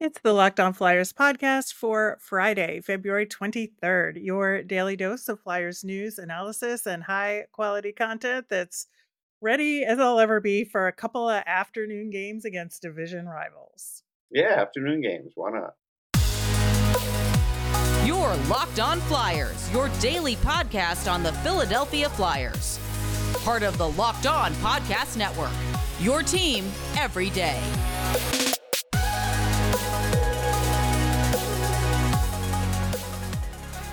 It's the Locked On Flyers podcast for Friday, February 23rd. Your daily dose of Flyers news, analysis, and high quality content that's ready as I'll ever be for a couple of afternoon games against division rivals. Yeah, afternoon games. Why not? Your Locked On Flyers, your daily podcast on the Philadelphia Flyers. Part of the Locked On Podcast Network. Your team every day.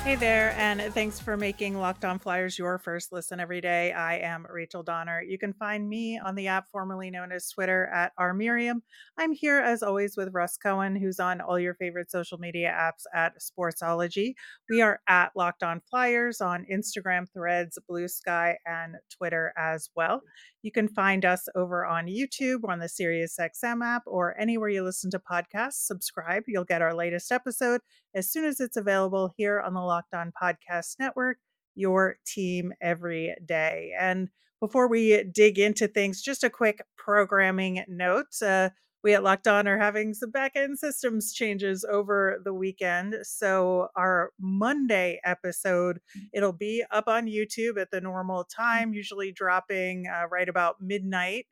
Hey there, and thanks for making Locked On Flyers your first listen every day. I am Rachel Donner. You can find me on the app formerly known as Twitter at rmiriam. I'm here as always with Russ Cohen, who's on all your favorite social media apps at Sportsology. We are at Locked On Flyers on Instagram, Threads, Bluesky, and Twitter as well. You can find us over on YouTube on the SiriusXM app or anywhere you listen to podcasts. Subscribe. You'll get our latest episode as soon as it's available here on the Locked On Podcast Network, your team every day. And before we dig into things, just a quick programming note. Uh, we at Locked On are having some back-end systems changes over the weekend. So our Monday episode, it'll be up on YouTube at the normal time, usually dropping uh, right about midnight.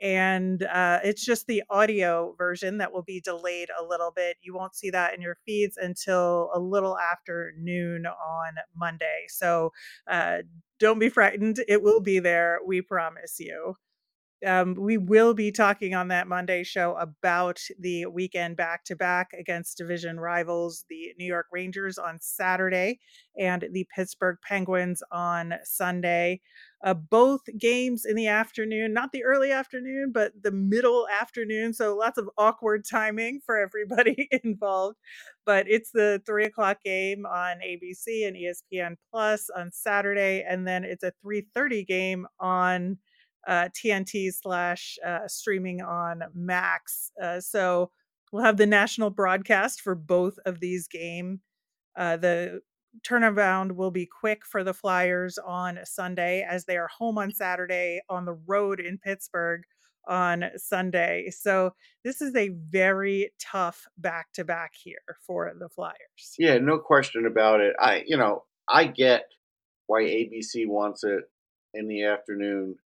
And uh, it's just the audio version that will be delayed a little bit. You won't see that in your feeds until a little after noon on Monday. So uh, don't be frightened. It will be there. We promise you. Um, we will be talking on that Monday show about the weekend back to back against division rivals, the New York Rangers on Saturday and the Pittsburgh Penguins on Sunday. Uh, both games in the afternoon, not the early afternoon, but the middle afternoon. So lots of awkward timing for everybody involved. But it's the three o'clock game on ABC and ESPN Plus on Saturday, and then it's a 3:30 game on uh, TNT slash uh, streaming on Max. Uh, so we'll have the national broadcast for both of these games. Uh, the turnaround will be quick for the Flyers on Sunday as they are home on Saturday on the road in Pittsburgh on Sunday. So this is a very tough back to back here for the Flyers. Yeah, no question about it. I, you know, I get why ABC wants it in the afternoon.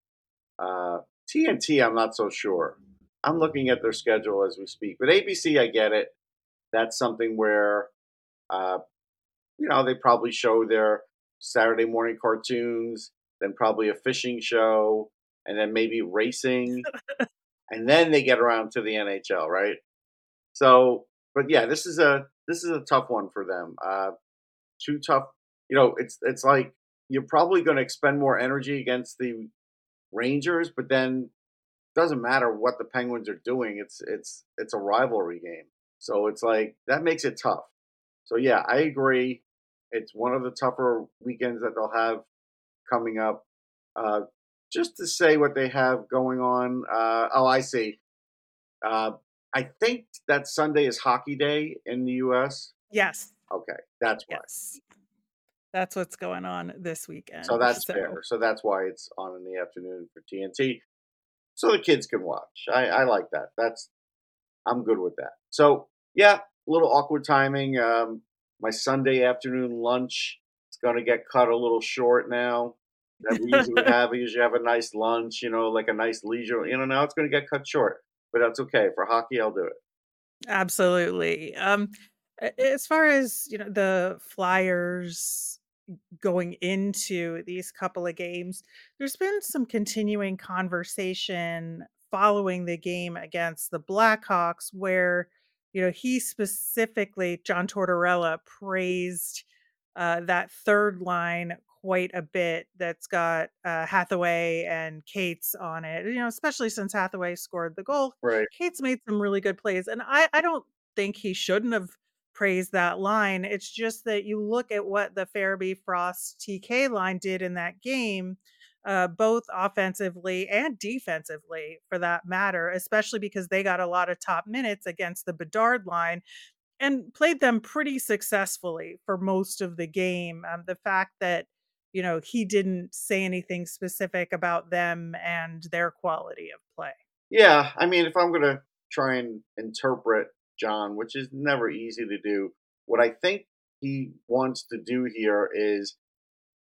Uh, TNT, I'm not so sure. I'm looking at their schedule as we speak, but ABC, I get it. That's something where, uh, you know, they probably show their Saturday morning cartoons, then probably a fishing show, and then maybe racing, and then they get around to the NHL, right? So, but yeah, this is a this is a tough one for them. Uh, too tough. You know, it's it's like you're probably going to expend more energy against the Rangers, but then doesn't matter what the Penguins are doing. It's it's it's a rivalry game, so it's like that makes it tough. So yeah, I agree. It's one of the tougher weekends that they'll have coming up. Uh, just to say what they have going on. Uh, oh, I see. Uh, I think that Sunday is Hockey Day in the U.S. Yes. Okay, that's why. Yes. That's what's going on this weekend. So that's so. fair. So that's why it's on in the afternoon for TNT, so the kids can watch. I, I like that. That's I'm good with that. So yeah, a little awkward timing. Um, my Sunday afternoon lunch is going to get cut a little short now. That we usually have. We usually have a nice lunch, you know, like a nice leisure. You know, now it's going to get cut short, but that's okay. For hockey, I'll do it. Absolutely. Um, as far as you know, the Flyers going into these couple of games, there's been some continuing conversation following the game against the Blackhawks where, you know, he specifically, John Tortorella, praised uh, that third line quite a bit that's got uh, Hathaway and Cates on it, you know, especially since Hathaway scored the goal. Right. Cates made some really good plays. And I, I don't think he shouldn't have praise that line. It's just that you look at what the Farabee Frost TK line did in that game, uh, both offensively and defensively for that matter, especially because they got a lot of top minutes against the Bedard line and played them pretty successfully for most of the game. Um, the fact that you know he didn't say anything specific about them and their quality of play. Yeah, I mean, if I'm going to try and interpret John, which is never easy to do. What I think he wants to do here is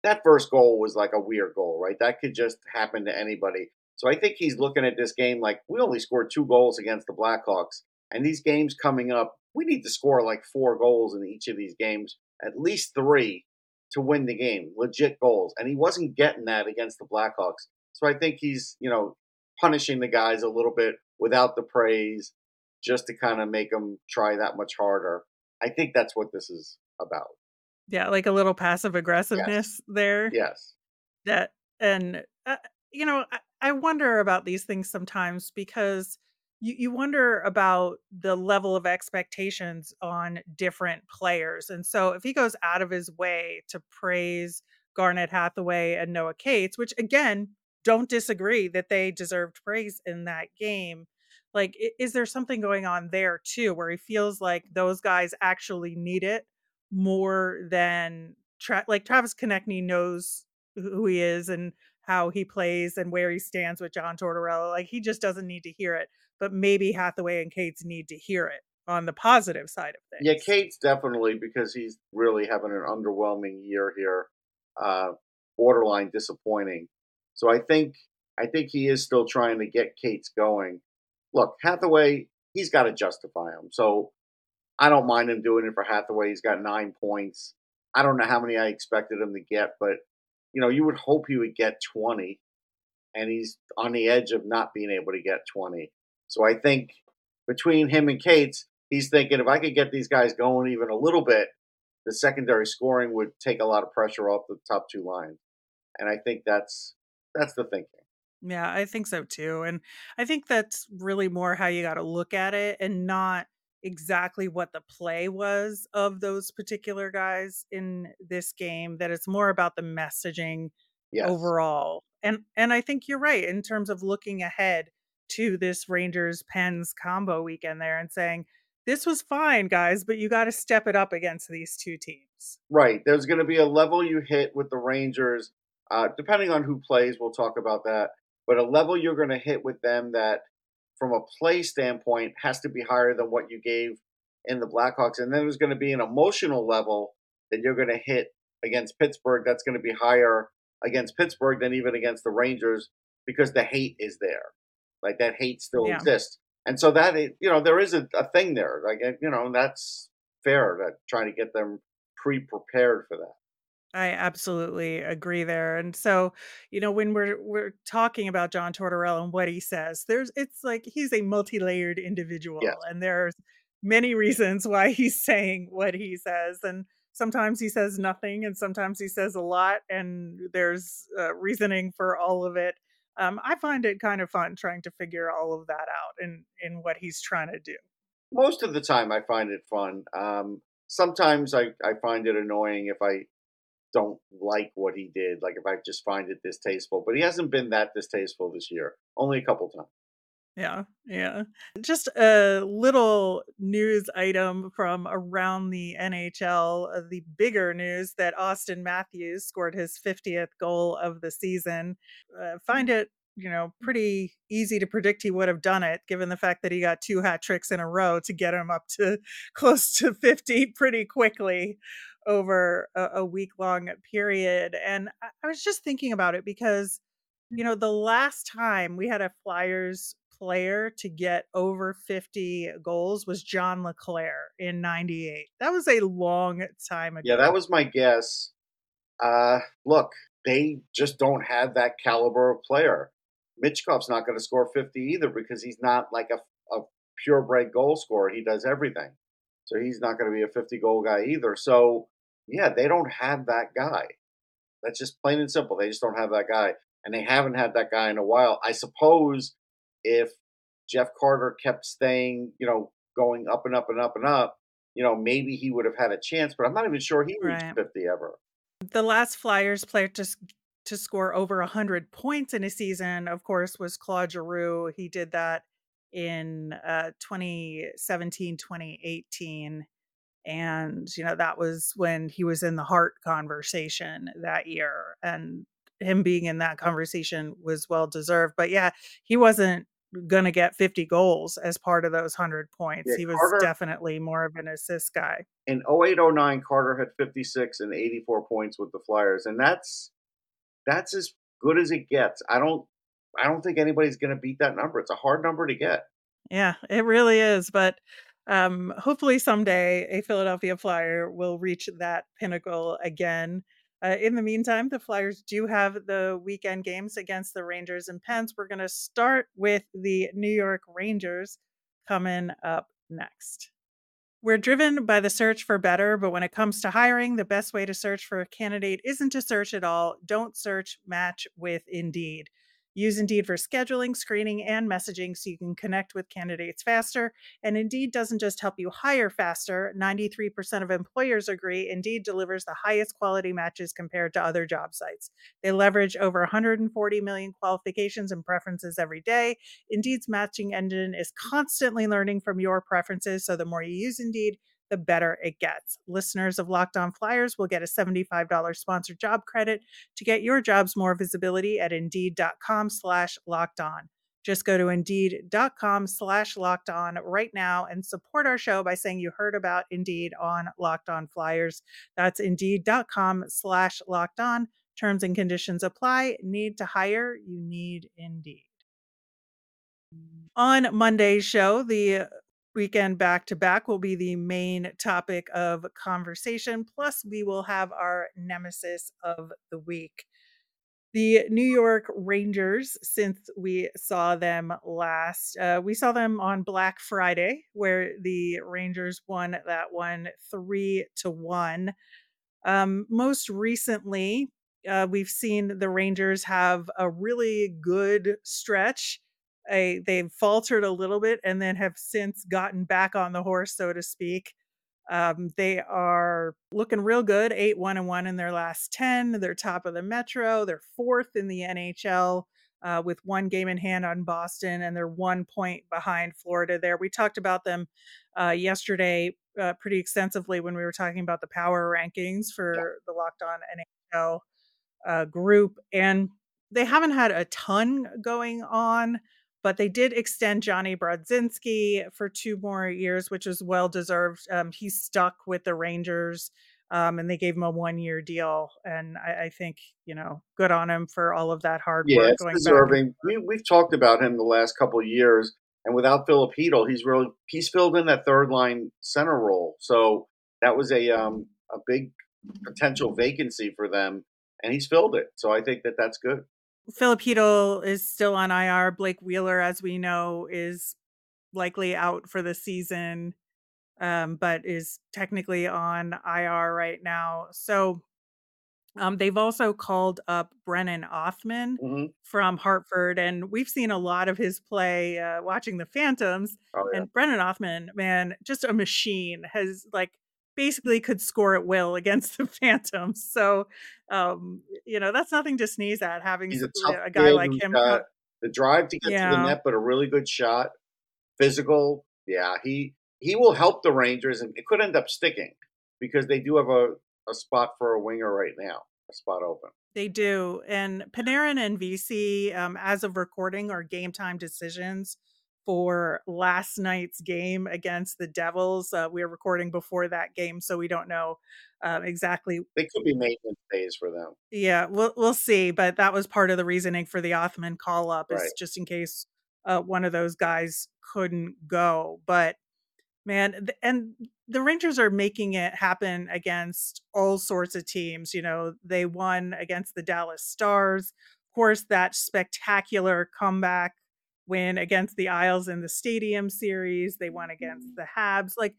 that first goal was like a weird goal, right? That could just happen to anybody. So I think he's looking at this game like we only scored two goals against the Blackhawks, and these games coming up, we need to score like four goals in each of these games, at least three, to win the game, legit goals. And he wasn't getting that against the Blackhawks. So I think he's, you know, punishing the guys a little bit without the praise, just to kind of make them try that much harder. I think that's what this is about. Yeah, like a little passive aggressiveness Yes. there. Yes. That and uh, you know, I, I wonder about these things sometimes because you, you wonder about the level of expectations on different players. And so if he goes out of his way to praise Garnet Hathaway and Noah Cates, which again, don't disagree that they deserved praise in that game. Like, is there something going on there too, where he feels like those guys actually need it more than Tra- like Travis Konecny knows who he is and how he plays and where he stands with John Tortorella. Like he just doesn't need to hear it, but maybe Hathaway and Cates need to hear it on the positive side of things. Yeah. Cates definitely because he's really having an underwhelming year here, uh, borderline disappointing. So I think I think he is still trying to get Cates going. Look, Hathaway, he's got to justify him. So I don't mind him doing it for Hathaway. He's got nine points. I don't know how many I expected him to get, but you know, you would hope he would get twenty, and he's on the edge of not being able to get twenty. So I think between him and Cates, he's thinking if I could get these guys going even a little bit, the secondary scoring would take a lot of pressure off the top two lines. And I think that's that's the thinking. Yeah, I think so too. And I think that's really more how you got to look at it and not exactly what the play was of those particular guys in this game that it's more about the messaging Yes. overall. And and I think you're right in terms of looking ahead to this Rangers Pens combo weekend there and saying this was fine guys, but you got to step it up against these two teams. Right. There's going to be a level you hit with the Rangers, uh, depending on who plays. We'll talk about that. But a level you're going to hit with them that, from a play standpoint, has to be higher than what you gave in the Blackhawks. And then there's going to be an emotional level that you're going to hit against Pittsburgh that's going to be higher against Pittsburgh than even against the Rangers because the hate is there. Like that hate still Yeah. exists. And so that, is, you know, there is a, a thing there. Like, you know, that's fair that trying to get them pre-prepared for that. I absolutely agree there. And so, you know, when we're we're talking about John Tortorella and what he says, there's it's like he's a multi-layered individual Yes. and there's many reasons why he's saying what he says and sometimes he says nothing and sometimes he says a lot and there's uh, reasoning for all of it. Um, I find it kind of fun trying to figure all of that out in in what he's trying to do. Most of the time, I find it fun. Um, sometimes I, I find it annoying if I don't like what he did, like if I just find it distasteful. But he hasn't been that distasteful this year, only a couple times. Yeah, yeah. Just a little news item from around the NHL. uh, The bigger news that Auston Matthews scored his 50th goal of the season. Uh, find it, you know, pretty easy to predict he would have done it, given the fact that he got two hat tricks in a row to get him up to close to 50 pretty quickly over a, a week long period. And I, I was just thinking about it because you know, the last time we had a Flyers player to get over 50 goals was John LeClair in 98. That was a long time ago. Yeah, that was my guess. Uh, look, they just don't have that caliber of player. Michkov's not going to score 50 either because he's not like a, a purebred goal scorer. He does everything. So he's not going to be a 50 goal guy either. So, yeah, they don't have that guy. That's just plain and simple. They just don't have that guy. And they haven't had that guy in a while. I suppose if Jeff Carter kept staying, you know, going up and up and up and up, you know, maybe he would have had a chance, but I'm not even sure he reached Right. 50 ever. The last Flyers player to to score over 100 points in a season, of course, was Claude Giroux. He did that in uh, 2017, 2018. And, you know, that was when he was in the Hart conversation that year. And him being in that conversation was well deserved. But yeah, he wasn't going to get 50 goals as part of those 100 points. Yeah, he was Carter- definitely more of an assist guy. In 0809, Carter had 56 and 84 points with the Flyers, and that's that's as good as it gets. I don't I don't think anybody's going to beat that number. It's a hard number to get. Yeah, it really is. But um, hopefully someday a Philadelphia Flyer will reach that pinnacle again. Uh, in the meantime, the Flyers do have the weekend games against the Rangers and Pens. We're going to start with the New York Rangers coming up next. We're driven by the search for better, but when it comes to hiring, the best way to search for a candidate isn't to search at all. Don't search, match with Indeed. Use Indeed for scheduling, screening, and messaging so you can connect with candidates faster. And Indeed doesn't just help you hire faster. 93% of employers agree Indeed delivers the highest quality matches compared to other job sites. They leverage over 140 million qualifications and preferences every day. Indeed's matching engine is constantly learning from your preferences. So the more you use Indeed, the better it gets. Listeners of Locked On Flyers will get a $75 sponsored job credit to get your jobs more visibility at indeed.com slash locked on. Just go to indeed.com slash locked on right now and support our show by saying you heard about Indeed on Locked On Flyers. That's indeed.com slash locked on. Terms and conditions apply. Need to hire? You need Indeed. On Monday's show, the weekend back to back will be the main topic of conversation. Plus, we will have our nemesis of the week. The New York Rangers, since we saw them last, uh, we saw them on Black Friday, where the Rangers won that one three to one. Um, most recently, uh, we've seen the Rangers have a really good stretch they've faltered a little bit and then have since gotten back on the horse, so to speak. Um, they are looking real good, eight one and one in their last ten. They're top of the Metro. They're fourth in the NHL uh, with one game in hand on Boston, and they're one point behind Florida. There, we talked about them uh, yesterday uh, pretty extensively when we were talking about the power rankings for yeah. the Locked On NHL uh, group, and they haven't had a ton going on but they did extend Johnny Brodzinski for two more years, which is well deserved. Um, he's stuck with the Rangers, um, and they gave him a one year deal. And I, I, think you know, good on him for all of that hard yeah, work. Yeah, it's deserving. We, we've talked about him the last couple of years, and without Filip Chytil, he's really he's filled in that third line center role. So that was a um, a big potential vacancy for them, and he's filled it. So I think that that's good. Filip Chytil is still on IR. Blake Wheeler, as we know, is likely out for the season, um, but is technically on IR right now. So um, they've also called up Brennan Othmann hmm from Hartford, and we've seen a lot of his play uh, watching the Phantoms. Oh yeah, And Brennan Othmann, man, just a machine, has like basically could score at will against the Phantoms. So, um, you know, that's nothing to sneeze at having a a guy kid like him. the drive to get to the net, but a really good shot. Physical, yeah. He he will help the Rangers, and it could end up sticking because they do have a, a spot for a winger right now, a spot open. They do. And Panarin and VC, um, as of recording, are game time decisions for last night's game against the Devils. Uh, we are recording before that game, so we don't know um, exactly. They could be maintenance days for them. Yeah, we'll we'll see. But that was part of the reasoning for the Othmann call up, is Right. just in case uh, one of those guys couldn't go. But man, th- and the Rangers are making it happen against all sorts of teams. You know, they won against the Dallas Stars. Of course, that spectacular comeback win against the Isles in the Stadium Series. They won against mm. the Habs. Like,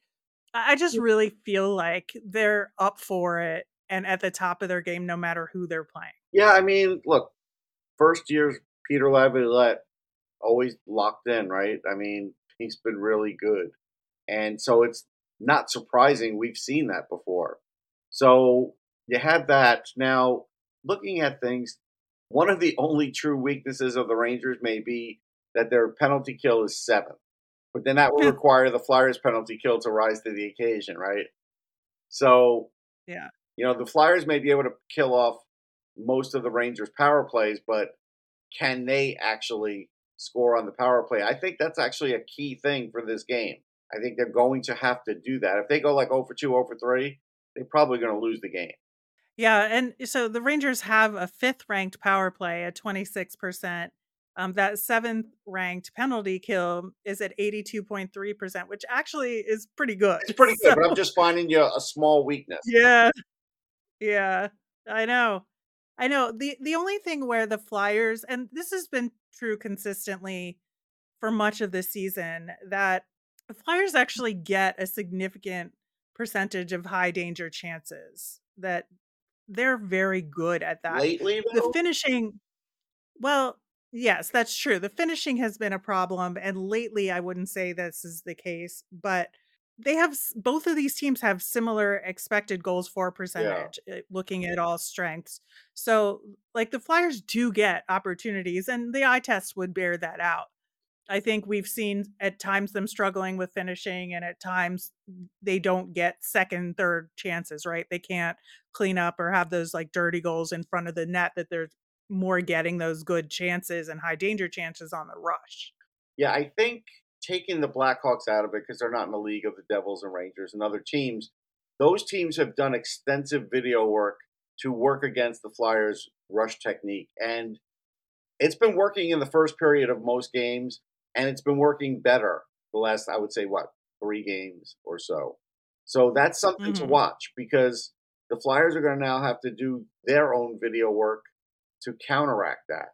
I I just really feel like they're up for it and at the top of their game, no matter who they're playing. Yeah, I mean, look, first year's Peter Laviolette always locked in, right? I mean, he's been really good. And so it's not surprising we've seen that before. So you have that. Now, looking at things, one of the only true weaknesses of the Rangers may be that their penalty kill is seven. But then that will require the Flyers penalty kill to rise to the occasion, right? So Yeah. you know, the Flyers may be able to kill off most of the Rangers' power plays, but can they actually score on the power play. I think that's actually a key thing for this game. I think they're going to have to do that. If they go like 0 for 2, 0 for 3, they're probably going to lose the game. Yeah, and so the Rangers have a fifth ranked power play at 26%. Um, that seventh ranked penalty kill is at 82.3%, which actually is pretty good. It's pretty good, So, but I'm just finding you a small weakness. yeah, yeah, I know. I know. The the only thing where the Flyers, and this has been true consistently for much of the season, that the Flyers actually get a significant percentage of high danger chances. That they're very good at that. Lately, The finishing, well, yes, that's true. The finishing has been a problem, and lately I wouldn't say this is the case, but they have s- both of these teams have similar expected goals for yeah. percentage, uh, looking at all strengths. So, like the Flyers do get opportunities, and the eye test would bear that out. I think we've seen at times them struggling with finishing, and at times they don't get second, third chances, right? They can't clean up or have those like dirty goals in front of the net that they're more getting those good chances and high danger chances on the rush. Yeah, I think taking the Blackhawks out of it because they're not in the league of the Devils and Rangers and other teams, those teams have done extensive video work to work against the Flyers' rush technique. And it's been working in the first period of most games, and it's been working better the last, I would say, what, three games or so. So that's something to hmm watch because the Flyers are going to now have to do their own video work to counteract that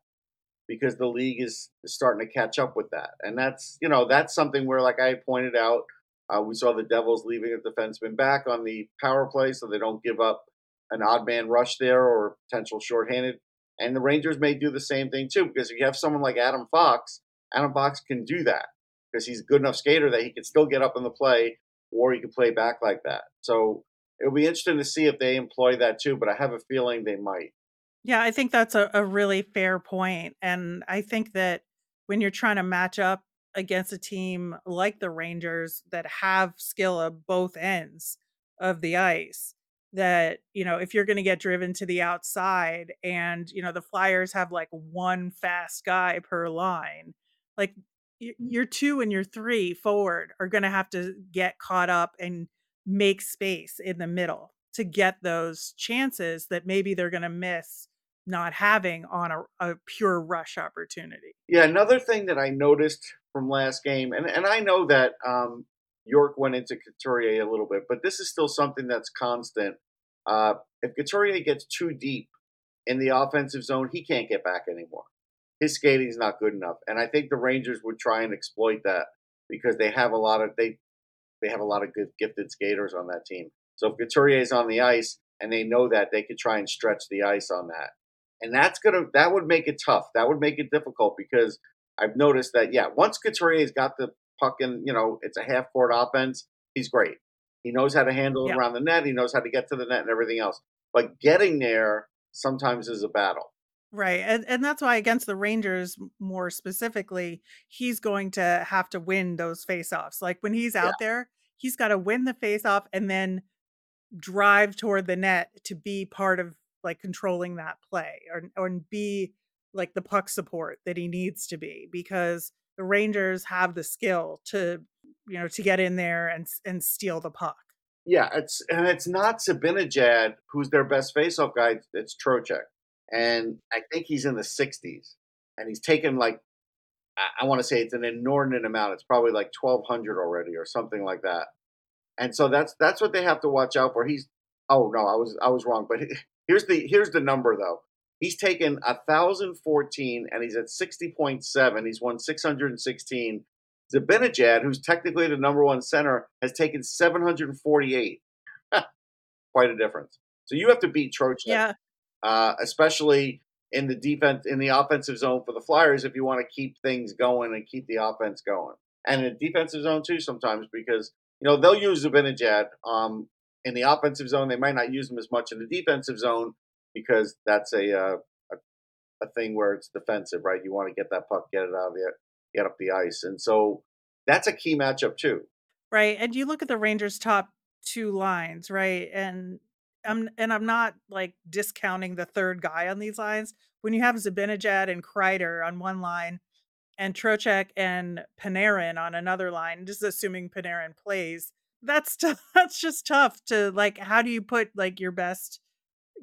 because the league is starting to catch up with that. And that's, you know, that's something where, like I pointed out, uh, we saw the Devils leaving a defenseman back on the power play so they don't give up an odd man rush there or potential shorthanded. And the Rangers may do the same thing too, because if you have someone like Adam Fox, Adam Fox can do that because he's a good enough skater that he can still get up in the play or he can play back like that. So it'll be interesting to see if they employ that too, but I have a feeling they might. Yeah, I think that's a, a really fair point. And I think that when you're trying to match up against a team like the Rangers that have skill at both ends of the ice, that, you know, if you're going to get driven to the outside and, you know, the Flyers have like one fast guy per line, like your two and your three forward are going to have to get caught up and make space in the middle to get those chances that maybe they're going to miss not having on a, a pure rush opportunity. Yeah, another thing that I noticed from last game, and, and I know that um, York went into Couturier a little bit, but this is still something that's constant. Uh, if Couturier gets too deep in the offensive zone, he can't get back anymore. His skating's not good enough, and I think the Rangers would try and exploit that because they have a lot of they they have a lot of good gifted skaters on that team. So if Couturier is on the ice and they know that, they could try and stretch the ice on that, and that's gonna that would make it tough. That would make it difficult because I've noticed that yeah, once Couturier's got the puck in, you know, it's a half court offense. He's great. He knows how to handle it Yeah. around the net. He knows how to get to the net and everything else. But getting there sometimes is a battle. Right. And and that's why against the Rangers more specifically, he's going to have to win those face-offs. Like when he's Yeah, out there, he's got to win the face-off and then drive toward the net to be part of like controlling that play or or be like the puck support that he needs to be because the Rangers have the skill to you know to get in there and and steal the puck. yeah. It's and it's not Zibanejad who's their best faceoff guy. It's Trocheck, and I think he's in the 60s, and he's taken like I, I want to say it's an inordinate amount. It's probably like 1,200 already or something like that. And so that's that's what they have to watch out for. He's oh no, I was I was wrong. But here's the here's the number though. He's taken thousand fourteen and he's at sixty point seven. He's won six hundred and sixteen. Zibanejad, who's technically the number one center, has taken seven hundred and forty eight. Quite a difference. So you have to beat Trocheck, Yeah. uh, especially in the defense in the offensive zone for the Flyers if you want to keep things going and keep the offense going. And in the defensive zone too sometimes because you know they'll use Zibanejad um, in the offensive zone. They might not use him as much in the defensive zone because that's a uh, a, a thing where it's defensive, right? You want to get that puck, get it out of the get up the ice, and so that's a key matchup too. Right. And you look at the Rangers top two lines, right? And I'm and I'm not like discounting the third guy on these lines. When you have Zibanejad and Kreider on one line, and Trocheck and Panarin on another line, just assuming Panarin plays. That's t- that's just tough to like how do you put like your best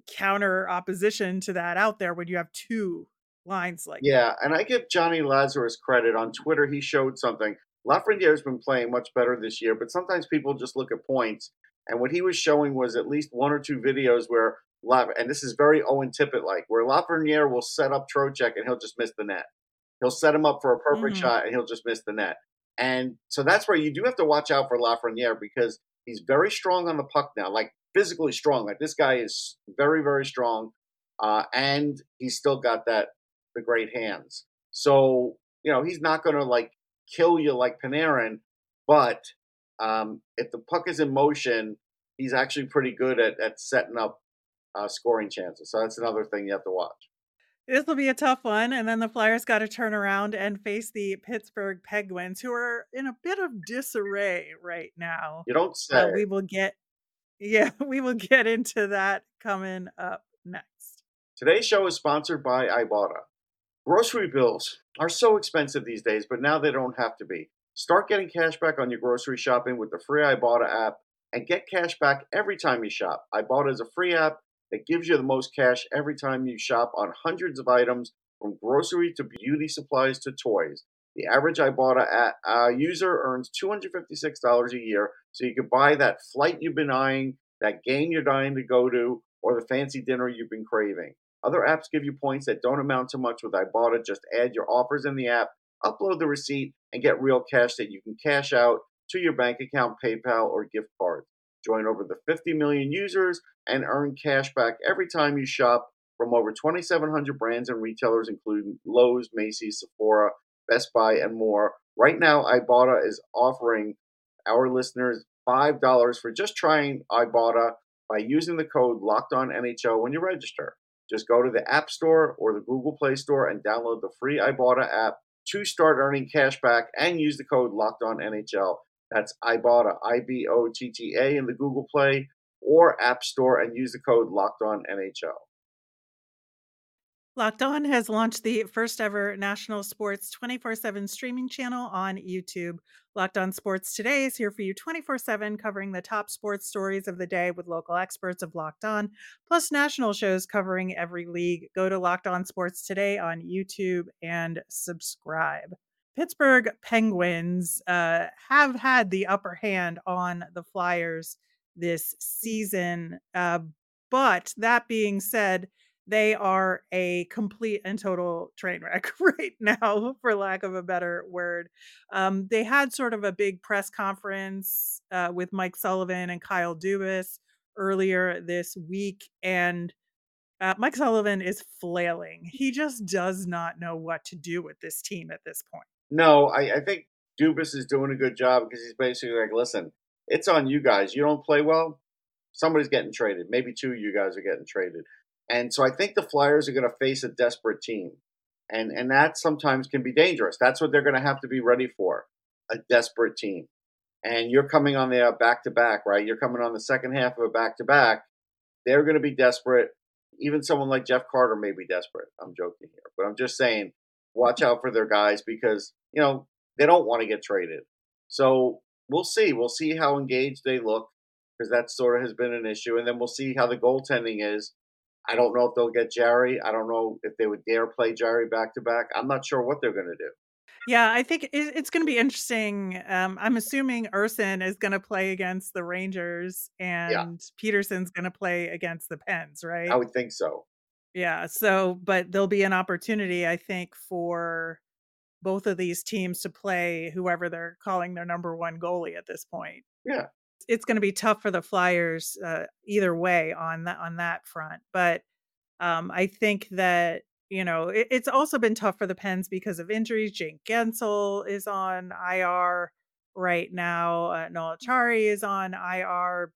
counter opposition to that out there when you have two lines like yeah, that? and I give Johnny Lazarus credit on Twitter. He showed something. Lafreniere's been playing much better this year, but sometimes people just look at points. And what he was showing was at least one or two videos where and this is very Owen Tippett like, where Lafreniere will set up Trocheck and he'll just miss the net. He'll set him up for a perfect mm-hmm. shot and he'll just miss the net. And so that's where you do have to watch out for Lafreniere because he's very strong on the puck now, like physically strong. Like this guy is very, very strong. Uh, and he's still got that, the great hands. So, you know, he's not going to like kill you like Panarin, but um, if the puck is in motion, he's actually pretty good at, at setting up uh, scoring chances. So that's another thing you have to watch. This will be a tough one. And then the Flyers got to turn around and face the Pittsburgh Penguins, who are in a bit of disarray right now. You don't say. Uh, we will get, yeah, we will get into that coming up next. Today's show is sponsored by Ibotta. Grocery bills are so expensive these days, but now they don't have to be. Start getting cash back on your grocery shopping with the free Ibotta app and get cash back every time you shop. Ibotta is a free app that gives you the most cash every time you shop on hundreds of items from grocery to beauty supplies to toys. The average Ibotta uh, user earns $256 a year, so you can buy that flight you've been eyeing, that game you're dying to go to, or the fancy dinner you've been craving. Other apps give you points that don't amount to much with Ibotta. Just add your offers in the app, upload the receipt, and get real cash that you can cash out to your bank account, PayPal, or gift card. Join over the 50 million users and earn cash back every time you shop from over 2,700 brands and retailers, including Lowe's, Macy's, Sephora, Best Buy, and more. Right now, Ibotta is offering our listeners $5 for just trying Ibotta by using the code Locked On NHL when you register. Just go to the App Store or the Google Play Store and download the free Ibotta app to start earning cash back and use the code Locked On NHL. That's Ibotta, I B O T T A, in the Google Play or App Store and use the code Locked On NHL. Locked On has launched the first ever national sports 24 7 streaming channel on YouTube. Locked On Sports Today is here for you 24 7, covering the top sports stories of the day with local experts of Locked On, plus national shows covering every league. Go to Locked On Sports Today on YouTube and subscribe. Pittsburgh Penguins uh, have had the upper hand on the Flyers this season. Uh, but that being said, they are a complete and total train wreck right now, for lack of a better word. Um, they had sort of a big press conference uh, with Mike Sullivan and Kyle Dubas earlier this week, and uh, Mike Sullivan is flailing. He just does not know what to do with this team at this point. No, I, I think Dubas is doing a good job because he's basically like, listen, it's on you guys. You don't play well, somebody's getting traded. Maybe two of you guys are getting traded. And so I think the Flyers are going to face a desperate team. And and that sometimes can be dangerous. That's what they're going to have to be ready for, a desperate team. And you're coming on the back to back, right? You're coming on the second half of a back to back. They're going to be desperate. Even someone like Jeff Carter may be desperate. I'm joking here, but I'm just saying, watch out for their guys because you know they don't want to get traded. So we'll see. We'll see how engaged they look because that sort of has been an issue, and then we'll see how the goaltending is. I don't know if they'll get Jarry. I don't know if they would dare play Jarry back to back. I'm not sure what they're going to do. Yeah, I think it's going to be interesting. Um, I'm assuming Ersson is going to play against the Rangers and yeah. Petersen's going to play against the Pens, right? I would think so. Yeah. So, but there'll be an opportunity, I think, for both of these teams to play whoever they're calling their number one goalie at this point. Yeah it's going to be tough for the Flyers uh, either way on that on that front. But um, I think that you know it, it's also been tough for the Pens because of injuries. Jake Guentzel is on IR right now. Uh, Noel Acciari is on IR.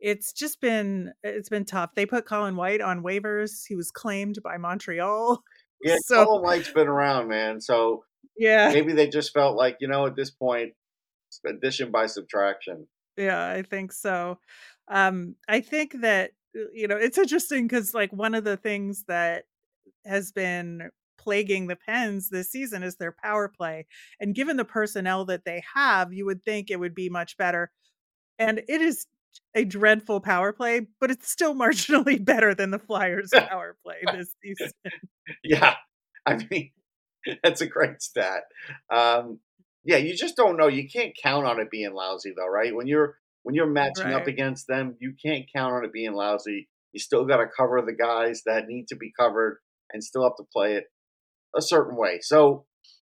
It's just been it's been tough. They put Colin White on waivers. He was claimed by Montreal. Yeah, so, Colin White's been around, man. So yeah, maybe they just felt like you know at this point, addition by subtraction. Yeah, I think so. Um, I think that uh, you know it's interesting because like one of the things that has been plaguing the Pens this season is their power play. And given the personnel that they have, you would think it would be much better. And it is a dreadful power play, but it's still marginally better than the Flyers power play this season. Yeah. I mean, that's a great stat. Um, yeah, you just don't know. You can't count on it being lousy though, right? When you're when you're matching up against them, you can't count on it being lousy. You still got to cover the guys that need to be covered and still have to play it a certain way. So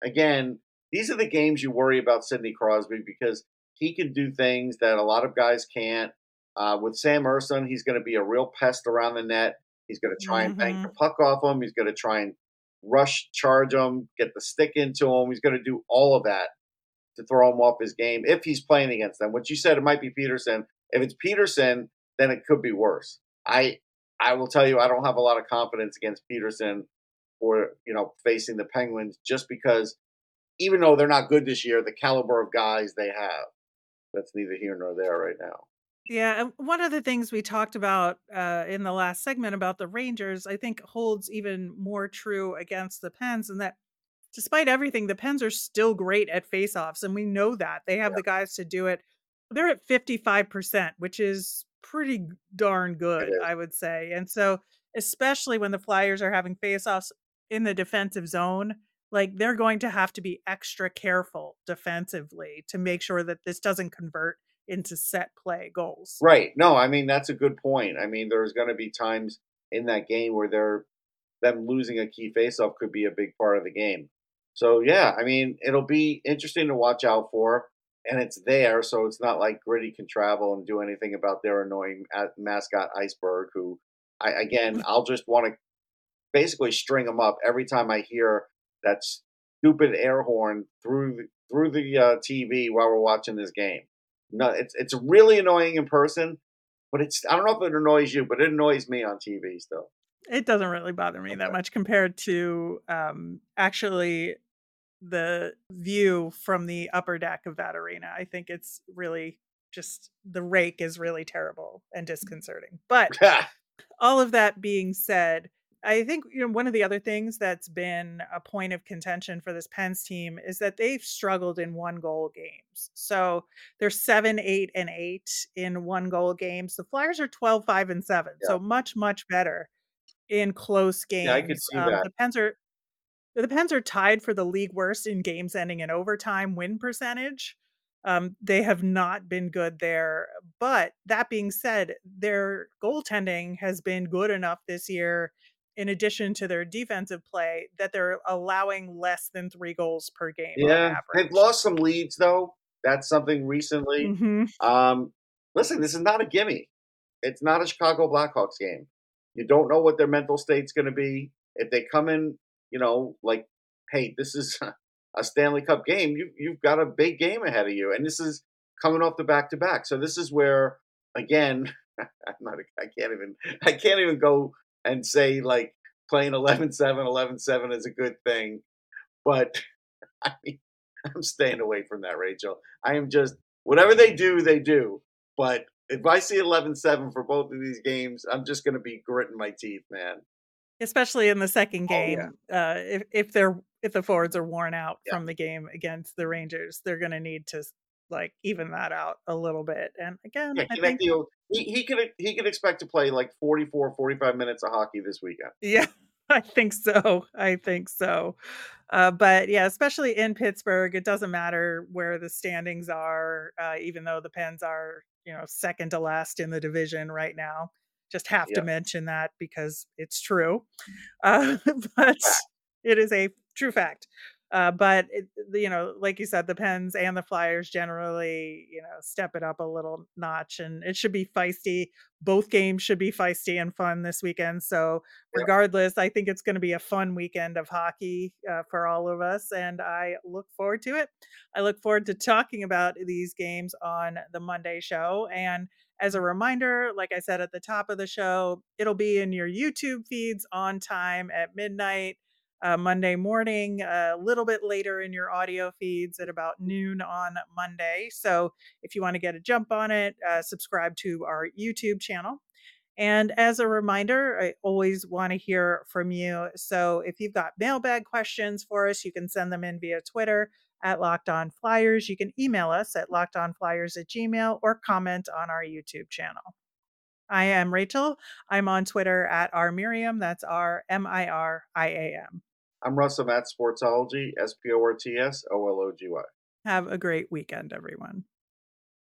again, these are the games you worry about Sidney Crosby because he can do things that a lot of guys can't. Uh, with Sam Ersson, he's going to be a real pest around the net. He's going to try and bank the puck off him. He's going to try and rush, charge him, get the stick into him. He's going to do all of that to throw him off his game if he's playing against them. What you said, it might be Petersen. If it's Petersen, then it could be worse. I I will tell you, I don't have a lot of confidence against Petersen for you know facing the Penguins just because even though they're not good this year, the caliber of guys they have, that's neither here nor there right now. Yeah, and one of the things we talked about uh, in the last segment about the Rangers, I think holds even more true against the Pens, and that despite everything, the Pens are still great at faceoffs, and we know that they have the guys to do it. They're at fifty five percent, which is pretty darn good. I would say. And so, especially when the Flyers are having faceoffs in the defensive zone, like they're going to have to be extra careful defensively to make sure that this doesn't convert into set play goals. Right. No, I mean that's a good point. I mean, there's going to be times in that game where they're them losing a key faceoff could be a big part of the game. So yeah, I mean, it'll be interesting to watch out for, and it's there, so it's not like Gritty can travel and do anything about their annoying mascot Iceburgh. Who, I again, I'll just want to basically string him up every time I hear that stupid air horn through the, through the uh, TV while we're watching this game. No, it's it's really annoying in person, but it's I don't know if it annoys you, but it annoys me on TV still. It doesn't really bother me that much compared to um, actually the view from the upper deck of that arena. I think it's really just the rake is really terrible and disconcerting. But all of that being said, I think you know one of the other things that's been a point of contention for this Pens team is that they've struggled in one goal games. So they're seven, eight, and eight in one goal games. The Flyers are 12, 5, and seven. So much, much better in close games. Yeah, I could see Um, that. The Pens are the Pens are tied for the league worst in games ending in overtime win percentage. Um, they have not been good there. But that being said, their goaltending has been good enough this year, in addition to their defensive play, that they're allowing less than three goals per game. on yeah, they've lost some leads though. That's something recently. Mhm. Um, listen, this is not a gimme. It's not a Chicago Blackhawks game. You don't know what their mental state's going to be. If they come in, you know, like, hey, this is a Stanley Cup game. You you've got a big game ahead of you, and this is coming off the back to back. So this is where, again, I'm not. I can't even. I can't even go and say like playing 11-7, 11-7 is a good thing, but I mean, I'm staying away from that, Rachel. I am just whatever they do, they do. But if I see 11-7 for both of these games, I'm just going to be gritting my teeth, man. especially in the second Oh, yeah. game. Uh, if if they're if the forwards are worn out Yeah. from the game against the Rangers, they're going to need to like even that out a little bit. And again, Yeah, I think he, he could he could expect to play like 44, 45 minutes of hockey this weekend. Yeah, I think so. I think so. Uh, but yeah, especially in Pittsburgh, it doesn't matter where the standings are, uh, even though the Pens are, you know, second to last in the division right now. Just have to mention that because it's true. Uh, but it is a true fact. Uh, but it, you know, like you said, the Pens and the Flyers generally, you know, step it up a little notch, and it should be feisty. Both games should be feisty and fun this weekend. So, regardless, I think it's going to be a fun weekend of hockey uh, for all of us, and I look forward to it. I look forward to talking about these games on the Monday show. And as a reminder, like I said at the top of the show, it'll be in your YouTube feeds on time at midnight uh, Monday morning, a little bit later in your audio feeds at about noon on Monday. So if you want to get a jump on it, uh, subscribe to our YouTube channel. And as a reminder, I always want to hear from you. So if you've got mailbag questions for us, you can send them in via Twitter at Locked On Flyers. You can email us at lockedonflyers at gmail or comment on our YouTube channel. I am Rachel. I'm on Twitter at R Miriam. That's R M I R I A M. I'm Russell at Sportsology, S P O R T S O L O G Y. Have a great weekend, everyone.